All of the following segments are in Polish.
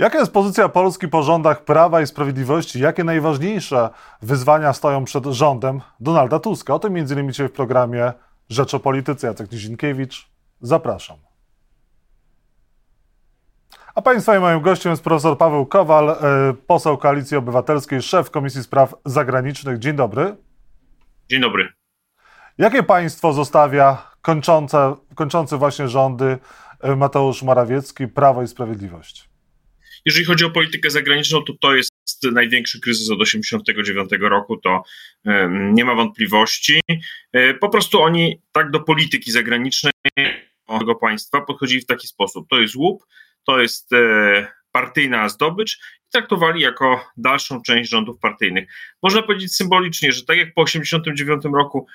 Jaka jest pozycja Polski po rządach Prawa i Sprawiedliwości? Jakie najważniejsze wyzwania stoją przed rządem Donalda Tuska? O tym m.in. dzisiaj w programie Rzecz o Polityce. Jacek Nizinkiewicz. Zapraszam. A Państwa i moim gościem jest profesor Paweł Kowal, e, poseł Koalicji Obywatelskiej, szef Komisji Spraw Zagranicznych. Dzień dobry. Dzień dobry. Jakie państwo zostawia kończące, kończący właśnie rządy e, Mateusz Morawiecki, Prawo i Sprawiedliwość? Jeżeli chodzi o politykę zagraniczną, to to jest największy kryzys od 1989 roku, to nie ma wątpliwości. E, po prostu oni tak do polityki zagranicznej tego państwa podchodzili w taki sposób. To jest łup, to jest e, partyjna zdobycz i traktowali jako dalszą część rządów partyjnych. Można powiedzieć symbolicznie, że tak jak po 1989 roku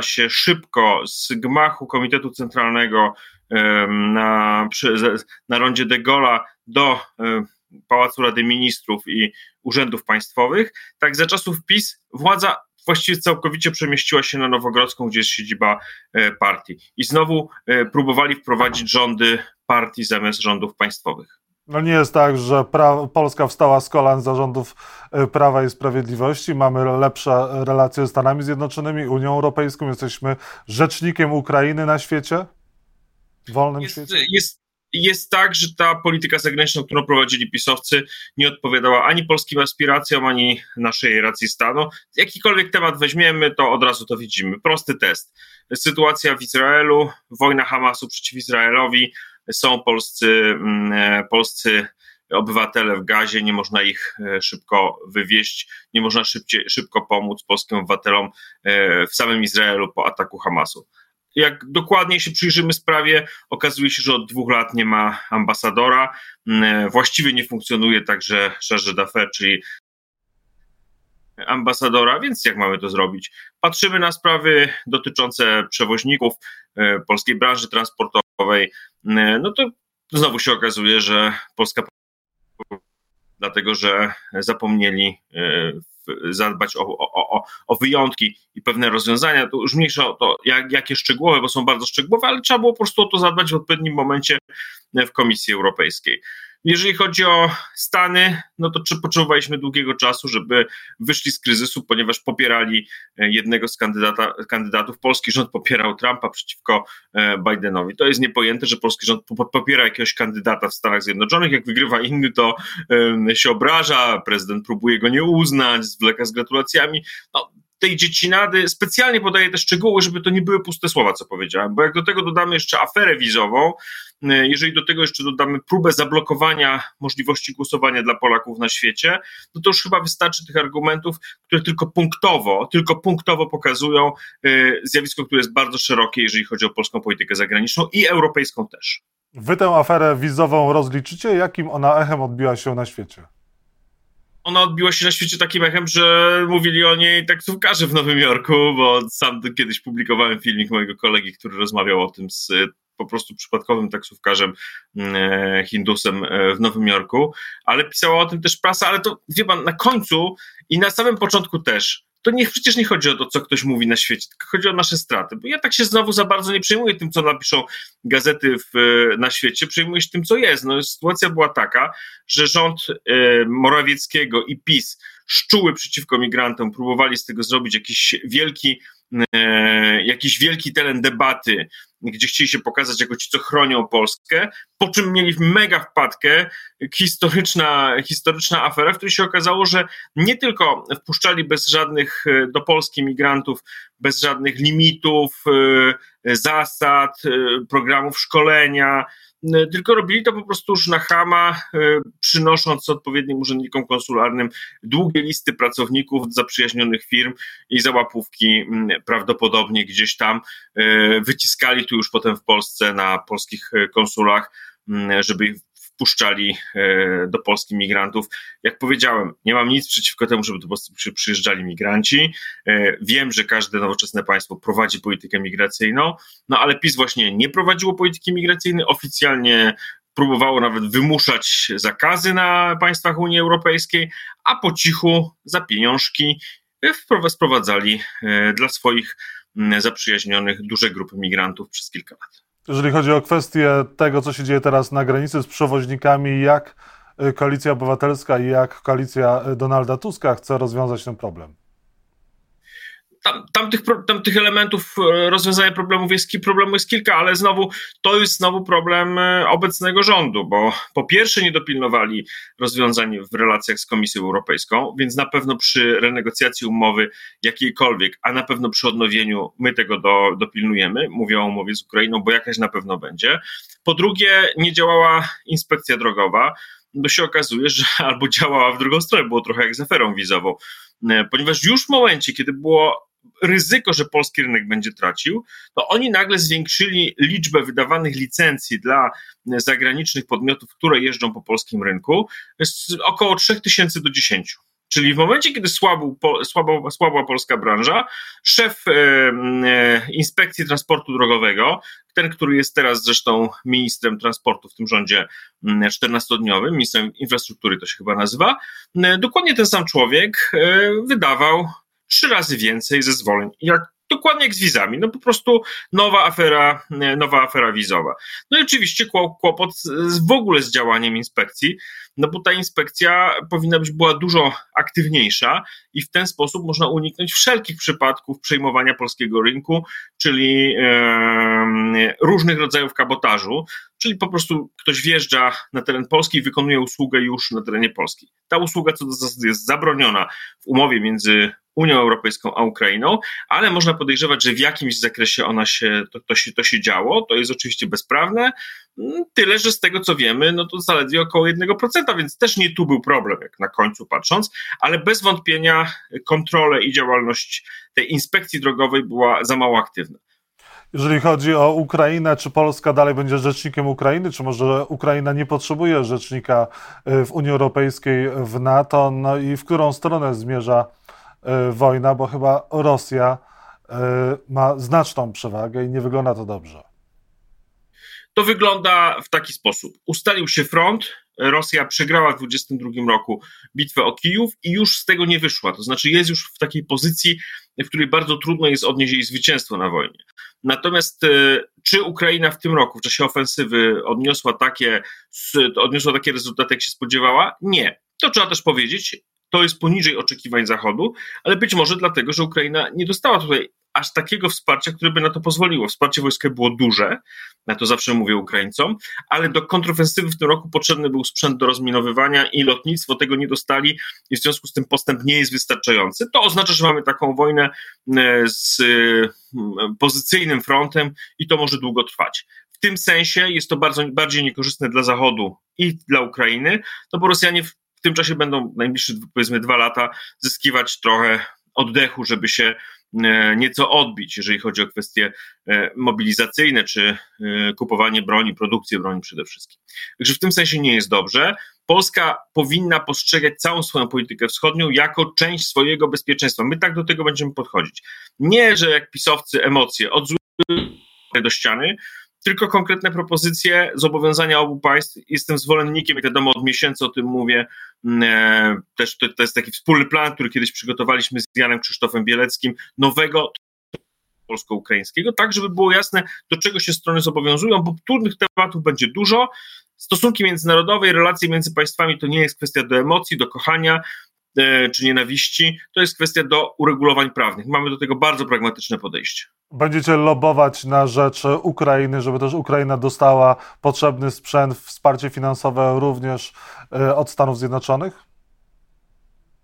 się szybko z gmachu Komitetu Centralnego na, na rondzie de Gaulle'a do Pałacu Rady Ministrów i urzędów państwowych, tak za czasów PiS władza właściwie całkowicie przemieściła się na Nowogrodzką, gdzie jest siedziba e, partii. I znowu e, próbowali wprowadzić rządy partii zamiast rządów państwowych. No nie jest tak, że pra- Polska wstała z kolan zarządów e, Prawa i Sprawiedliwości. Mamy lepsze relacje ze Stanami Zjednoczonymi, Unią Europejską. Jesteśmy rzecznikiem Ukrainy na świecie? Wolnym jest, świecie? Jest, jest tak, że ta polityka zagraniczna, którą prowadzili pisowcy, nie odpowiadała ani polskim aspiracjom, ani naszej racji stanu. Jakikolwiek temat weźmiemy, to od razu to widzimy. Prosty test. Sytuacja w Izraelu, wojna Hamasu przeciw Izraelowi, są polscy, mm, e, polscy obywatele w gazie, nie można ich e, szybko wywieźć, nie można szybciej, szybko pomóc polskim obywatelom e, w samym Izraelu po ataku Hamasu. Jak dokładniej się przyjrzymy sprawie, okazuje się, że od dwóch lat nie ma ambasadora. Mm, właściwie nie funkcjonuje także charge d'affaires, czyli ambasadora, więc jak mamy to zrobić? Patrzymy na sprawy dotyczące przewoźników polskiej branży transportowej, no to znowu się okazuje, że Polska dlatego, że zapomnieli e, zadbać o, o, o, wyjątki i pewne rozwiązania. To już mniejsza o to, jak, jakie szczegółowe, bo są bardzo szczegółowe, ale trzeba było po prostu o to zadbać w odpowiednim momencie w Komisji Europejskiej. Jeżeli chodzi o Stany, no to potrzebowaliśmy długiego czasu, żeby wyszli z kryzysu, ponieważ popierali e, jednego z kandydata, kandydatów. Polski rząd popierał Trumpa przeciwko e, Bidenowi. To jest niepojęte, że polski rząd popiera jakiegoś kandydata w Stanach Zjednoczonych. Jak wygrywa inny, to się obraża, prezydent próbuje go nie uznać, zwleka z gratulacjami. No, tej dziecinady specjalnie podaję te szczegóły, żeby to nie były puste słowa, co powiedziałem, bo jak do tego dodamy jeszcze aferę wizową, e, jeżeli do tego jeszcze dodamy próbę zablokowania możliwości głosowania dla Polaków na świecie, no to już chyba wystarczy tych argumentów, które tylko punktowo, tylko punktowo pokazują e, zjawisko, które jest bardzo szerokie, jeżeli chodzi o polską politykę zagraniczną i europejską też. Wy tę aferę wizową rozliczycie? Jakim ona echem odbiła się na świecie? Ona odbiła się na świecie takim echem, że mówili o niej taksówkarze w Nowym Jorku, bo sam kiedyś publikowałem filmik mojego kolegi, który rozmawiał o tym z po prostu przypadkowym taksówkarzem e, Hindusem e, w Nowym Jorku, ale pisała o tym też prasa, ale to wie pan, na końcu i na samym początku też to niech przecież nie chodzi o to, co ktoś mówi na świecie, tylko chodzi o nasze straty. Bo ja tak się znowu za bardzo nie przejmuję tym, co napiszą gazety w, na świecie, przejmuję się tym, co jest. No, sytuacja była taka, że rząd e, Morawieckiego i PiS szczuły przeciwko migrantom, próbowali z tego zrobić jakiś wielki E, jakiś wielki teren debaty, gdzie chcieli się pokazać jako ci, co chronią Polskę, po czym mieli mega wpadkę, historyczna, historyczna afera, w której się okazało, że nie tylko wpuszczali bez żadnych e, do Polski migrantów, bez żadnych limitów, e, zasad, programów szkolenia, E, tylko robili to po prostu już na chama, e, przynosząc odpowiednim urzędnikom konsularnym długie listy pracowników zaprzyjaźnionych firm i załapówki prawdopodobnie gdzieś tam e, wyciskali tu już potem w Polsce na polskich konsulach, żeby wpuszczali e, do Polski migrantów. Jak powiedziałem, nie mam nic przeciwko temu, żeby do Polski przyjeżdżali migranci. E, wiem, że każde nowoczesne państwo prowadzi politykę migracyjną, no ale PiS właśnie nie prowadziło polityki migracyjnej, oficjalnie próbowało nawet wymuszać zakazy na państwach Unii Europejskiej, a po cichu za pieniążki sprowadzali e, dla swoich zaprzyjaźnionych duże grupy migrantów przez kilka lat. Jeżeli chodzi o kwestię tego, co się dzieje teraz na granicy z przewoźnikami, jak y, Koalicja Obywatelska i jak koalicja y, Donalda Tuska chce rozwiązać ten problem? Tam, tam, tych, tam tych elementów e, rozwiązania problemów jest, jest kilka, ale znowu to jest znowu problem e, obecnego rządu, bo po pierwsze nie dopilnowali rozwiązań w relacjach z Komisją Europejską, więc na pewno przy renegocjacji umowy jakiejkolwiek, a na pewno przy odnowieniu my tego do, dopilnujemy, mówię o umowie z Ukrainą, bo jakaś na pewno będzie. Po drugie, nie działała inspekcja drogowa, bo się okazuje, że albo działała w drugą stronę, było trochę jak z aferą wizową, e, ponieważ już w momencie, kiedy było ryzyko, że polski rynek będzie tracił, to oni nagle zwiększyli liczbę wydawanych licencji dla zagranicznych podmiotów, które jeżdżą po polskim rynku z około 3000 do 10. Czyli w momencie, kiedy słabł, słabła polska branża, szef e, e, Inspekcji Transportu Drogowego, ten, który jest teraz zresztą ministrem transportu w tym rządzie 14-dniowym, mm, ministrem infrastruktury to się chyba nazywa, e, dokładnie ten sam człowiek e, wydawał trzy razy więcej zezwoleń. Jak, dokładnie jak z wizami. No po prostu nowa afera, nowa afera wizowa. No i oczywiście kłopot w ogóle z działaniem inspekcji, no bo ta inspekcja powinna być była dużo aktywniejsza i w ten sposób można uniknąć wszelkich przypadków przejmowania polskiego rynku, czyli różnych rodzajów kabotażu, czyli po prostu ktoś wjeżdża na teren Polski i wykonuje usługę już na terenie Polski. Ta usługa co do zasady jest zabroniona w umowie między Unią Europejską a Ukrainą, ale można podejrzewać, że w jakimś zakresie ona się, to, to, się, to się działo. To jest oczywiście bezprawne. Mm, tyle, że z tego co wiemy, no to zaledwie około 1%, więc też nie tu był problem, jak na końcu patrząc, ale bez wątpienia kontrolę i działalność tej inspekcji drogowej była za mało aktywna. Jeżeli chodzi o Ukrainę, czy Polska dalej będzie rzecznikiem Ukrainy, czy może Ukraina nie potrzebuje rzecznika y, w Unii Europejskiej, w NATO, no i w którą stronę zmierza wojna, bo chyba Rosja y, ma znaczną przewagę i nie wygląda to dobrze. To wygląda w taki sposób. Ustalił się front, Rosja przegrała w 2022 roku bitwę o Kijów i już z tego nie wyszła. To znaczy jest już w takiej pozycji, w której bardzo trudno jest odnieść jej zwycięstwo na wojnie. Natomiast e, czy Ukraina w tym roku, w czasie ofensywy, odniosła takie, odniosła takie rezultaty, jak się spodziewała? Nie. To trzeba też powiedzieć. To jest poniżej oczekiwań Zachodu, ale być może dlatego, że Ukraina nie dostała tutaj aż takiego wsparcia, które by na to pozwoliło. Wsparcie wojskowe było duże, na to zawsze mówię Ukraińcom, ale do kontrofensywy w tym roku potrzebny był sprzęt do rozminowywania i lotnictwo tego nie dostali i w związku z tym postęp nie jest wystarczający. To oznacza, że mamy taką wojnę e, z e, pozycyjnym frontem i to może długo trwać. W tym sensie jest to bardzo, bardziej niekorzystne dla Zachodu i dla Ukrainy, no bo Rosjanie w tym czasie będą najbliższe powiedzmy dwa lata zyskiwać trochę oddechu, żeby się E, nieco odbić, jeżeli chodzi o kwestie e, mobilizacyjne czy e, kupowanie broni, produkcję broni przede wszystkim. Także w tym sensie nie jest dobrze. Polska powinna postrzegać całą swoją politykę wschodnią jako część swojego bezpieczeństwa. My tak do tego będziemy podchodzić. Nie, że jak pisowcy emocje od do ściany, tylko konkretne propozycje, zobowiązania obu państw. Jestem zwolennikiem, jak wiadomo, od miesięcy o tym mówię. Mm, e, też to, to jest taki wspólny plan, który kiedyś przygotowaliśmy z Janem Krzysztofem Bieleckim, nowego polsko-ukraińskiego, tak żeby było jasne, do czego się strony zobowiązują, bo trudnych tematów będzie dużo. Stosunki międzynarodowe, relacje między państwami to nie jest kwestia do emocji, do kochania, czy nienawiści, to jest kwestia do uregulowań prawnych. Mamy do tego bardzo pragmatyczne podejście. Będziecie lobować na rzecz Ukrainy, żeby też Ukraina dostała potrzebny sprzęt, wsparcie finansowe również e, od Stanów Zjednoczonych?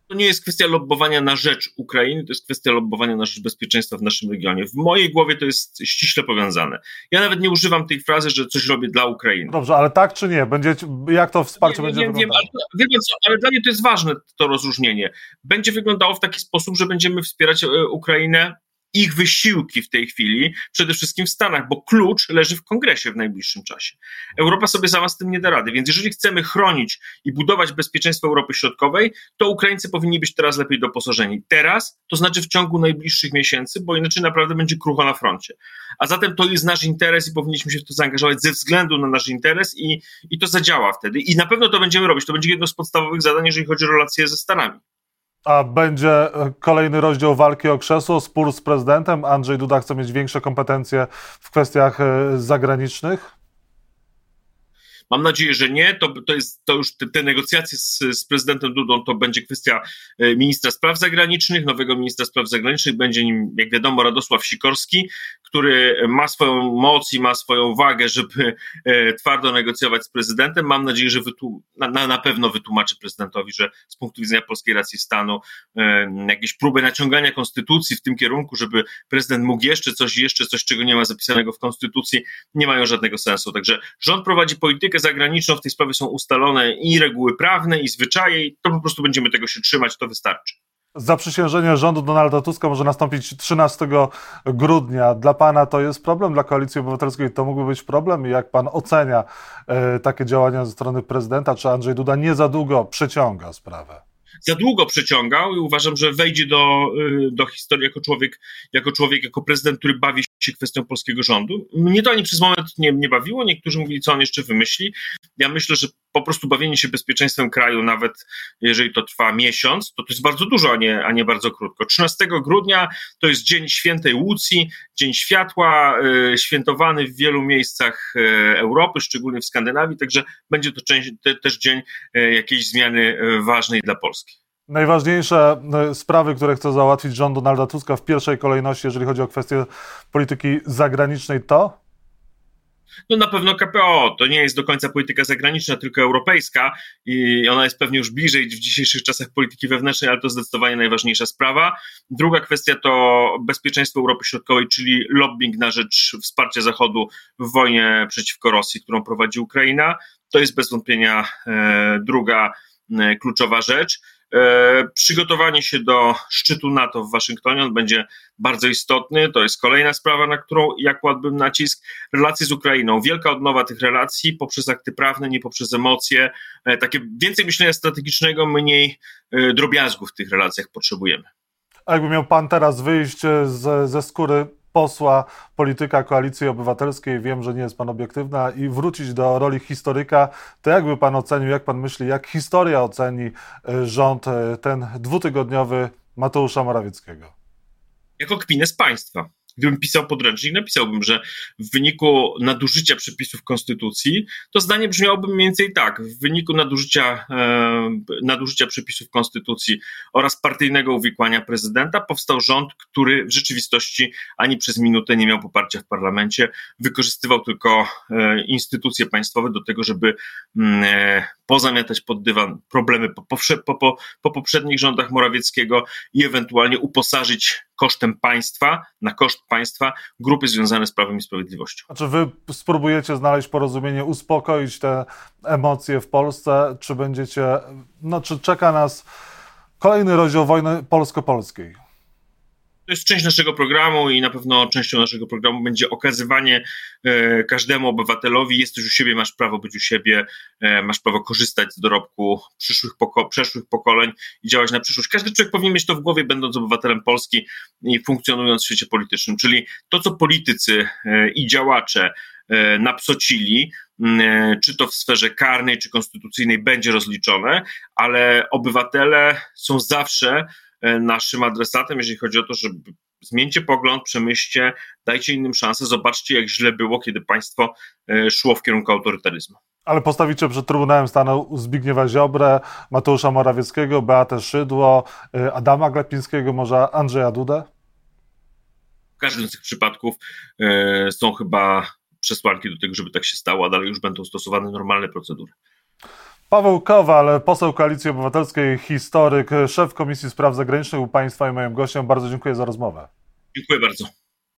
To nie jest kwestia lobbowania na rzecz Ukrainy, to jest kwestia lobbowania na rzecz bezpieczeństwa w naszym regionie. W mojej głowie to jest ściśle powiązane. Ja nawet nie używam tej frazy, że coś robię dla Ukrainy. Dobrze, ale tak czy nie? Będzie, jak to wsparcie nie, będzie nie, wyglądało? Wiem, ale, co, ale dla mnie to jest ważne, to rozróżnienie. Będzie wyglądało w taki sposób, że będziemy wspierać e, Ukrainę ich wysiłki w tej chwili, przede wszystkim w Stanach, bo klucz leży w kongresie w najbliższym czasie. Europa sobie sama z tym nie da rady, więc jeżeli chcemy chronić i budować bezpieczeństwo Europy Środkowej, to Ukraińcy powinni być teraz lepiej doposażeni. Teraz, to znaczy w ciągu najbliższych miesięcy, bo inaczej naprawdę będzie krucho na froncie. A zatem to jest nasz interes i powinniśmy się w to zaangażować ze względu na nasz interes i, i to zadziała wtedy. I na pewno to będziemy robić. To będzie jedno z podstawowych zadań, jeżeli chodzi o relacje ze Stanami. A będzie kolejny rozdział walki o krzesło, spór z prezydentem? Andrzej Duda chce mieć większe kompetencje w kwestiach zagranicznych? Mam nadzieję, że nie. To, to, jest, to już te, te negocjacje z, z, prezydentem Dudą to będzie kwestia e, ministra spraw zagranicznych, nowego ministra spraw zagranicznych. Będzie nim, jak wiadomo, Radosław Sikorski, który ma swoją moc i ma swoją wagę, żeby e, twardo negocjować z prezydentem. Mam nadzieję, że wytłum- na, na pewno wytłumaczy prezydentowi, że z punktu widzenia polskiej racji stanu e, jakieś próby naciągania konstytucji w tym kierunku, żeby prezydent mógł jeszcze coś, jeszcze coś, czego nie ma zapisanego w konstytucji, nie mają żadnego sensu. Także rząd prowadzi politykę zagraniczną, w tej sprawie są ustalone i reguły prawne, i zwyczaje, i to po prostu będziemy tego się trzymać, to wystarczy. Zaprzysiężenie rządu Donalda Tuska może nastąpić 13 grudnia. Dla Pana to jest problem, dla Koalicji Obywatelskiej to mógłby być problem. Jak Pan ocenia e, takie działania ze strony prezydenta? Czy Andrzej Duda nie za długo przeciąga sprawę? za długo przeciągał i uważam, że wejdzie do, y, do historii jako człowiek, jako człowiek, jako prezydent, który bawi się kwestią polskiego rządu. Mnie to ani przez moment nie, nie bawiło, niektórzy mówili, co on jeszcze wymyśli. Ja myślę, że po prostu bawienie się bezpieczeństwem kraju, nawet jeżeli to trwa miesiąc, to to jest bardzo dużo, a nie, a nie bardzo krótko. 13 grudnia to jest Dzień Świętej Łucji, Dzień Światła, y, świętowany w wielu miejscach y, Europy, szczególnie w Skandynawii, także będzie to część, te, też dzień y, jakiejś zmiany ważnej dla Polski. Najważniejsze sprawy, które chce załatwić rząd Donalda Tuska w pierwszej kolejności, jeżeli chodzi o kwestie polityki zagranicznej, to no na pewno KPO to nie jest do końca polityka zagraniczna, tylko europejska i ona jest pewnie już bliżej w dzisiejszych czasach polityki wewnętrznej, ale to zdecydowanie najważniejsza sprawa. Druga kwestia to bezpieczeństwo Europy Środkowej, czyli lobbying na rzecz wsparcia Zachodu w wojnie przeciwko Rosji, którą prowadzi Ukraina. To jest bez wątpienia e, druga e, kluczowa rzecz. E, przygotowanie się do szczytu NATO w Waszyngtonie, on będzie bardzo istotny. To jest kolejna sprawa, na którą ja kładłbym nacisk. Relacje z Ukrainą, wielka odnowa tych relacji poprzez akty prawne, nie poprzez emocje. E, takie więcej myślenia strategicznego, mniej e, drobiazgów w tych relacjach potrzebujemy. A jakby miał Pan teraz wyjść z, ze skóry posła, polityka Koalicji Obywatelskiej, wiem, że nie jest Pan obiektywna, i wrócić do roli historyka, to jakby Pan ocenił, jak Pan myśli, jak historia oceni e, rząd e, ten dwutygodniowy Mateusza Morawieckiego? Jako kpinę z państwa gdybym pisał podręcznik, napisałbym, że w wyniku nadużycia przepisów konstytucji, to zdanie brzmiałoby mniej więcej tak. W wyniku nadużycia, e, nadużycia przepisów konstytucji oraz partyjnego uwikłania prezydenta powstał rząd, który w rzeczywistości ani przez minutę nie miał poparcia w parlamencie, wykorzystywał tylko e, instytucje państwowe do tego, żeby mm, e, pozamiatać pod dywan problemy po, po, po, po poprzednich rządach Morawieckiego i ewentualnie uposażyć kosztem państwa, na koszt państwa, grupy związane z Prawem i Sprawiedliwością. Czy wy spróbujecie znaleźć porozumienie, uspokoić te emocje w Polsce, czy będziecie, no czy czeka nas kolejny rozdział wojny polsko-polskiej? To jest część naszego programu i na pewno częścią naszego programu będzie okazywanie e, każdemu obywatelowi, jesteś u siebie, masz prawo być u siebie, e, masz prawo korzystać z dorobku przyszłych, poko pokoleń i działać na przyszłość. Każdy człowiek powinien mieć to w głowie, będąc obywatelem Polski i funkcjonując w świecie politycznym, czyli to, co politycy e, i działacze napsocili, czy to w sferze karnej, czy konstytucyjnej będzie rozliczone, ale obywatele są zawsze naszym adresatem, jeżeli chodzi o to, żeby zmieńcie pogląd, przemyślcie, dajcie innym szansę, zobaczcie, jak źle było, kiedy państwo e, szło w kierunku autorytaryzmu. Ale postawicie przed Trybunałem Stanu Zbigniewa Ziobrę, Mateusza Morawieckiego, Beatę Szydło, e, Adama Glapińskiego, może Andrzeja Dudę? W każdym z tych przypadków e, są chyba przesłanki do tego, żeby tak się stało, a dalej już będą stosowane normalne procedury. Paweł Kowal, poseł Koalicji Obywatelskiej, historyk, szef Komisji Spraw Zagranicznych u Państwa i moim gościem. Bardzo dziękuję za rozmowę. Dziękuję bardzo.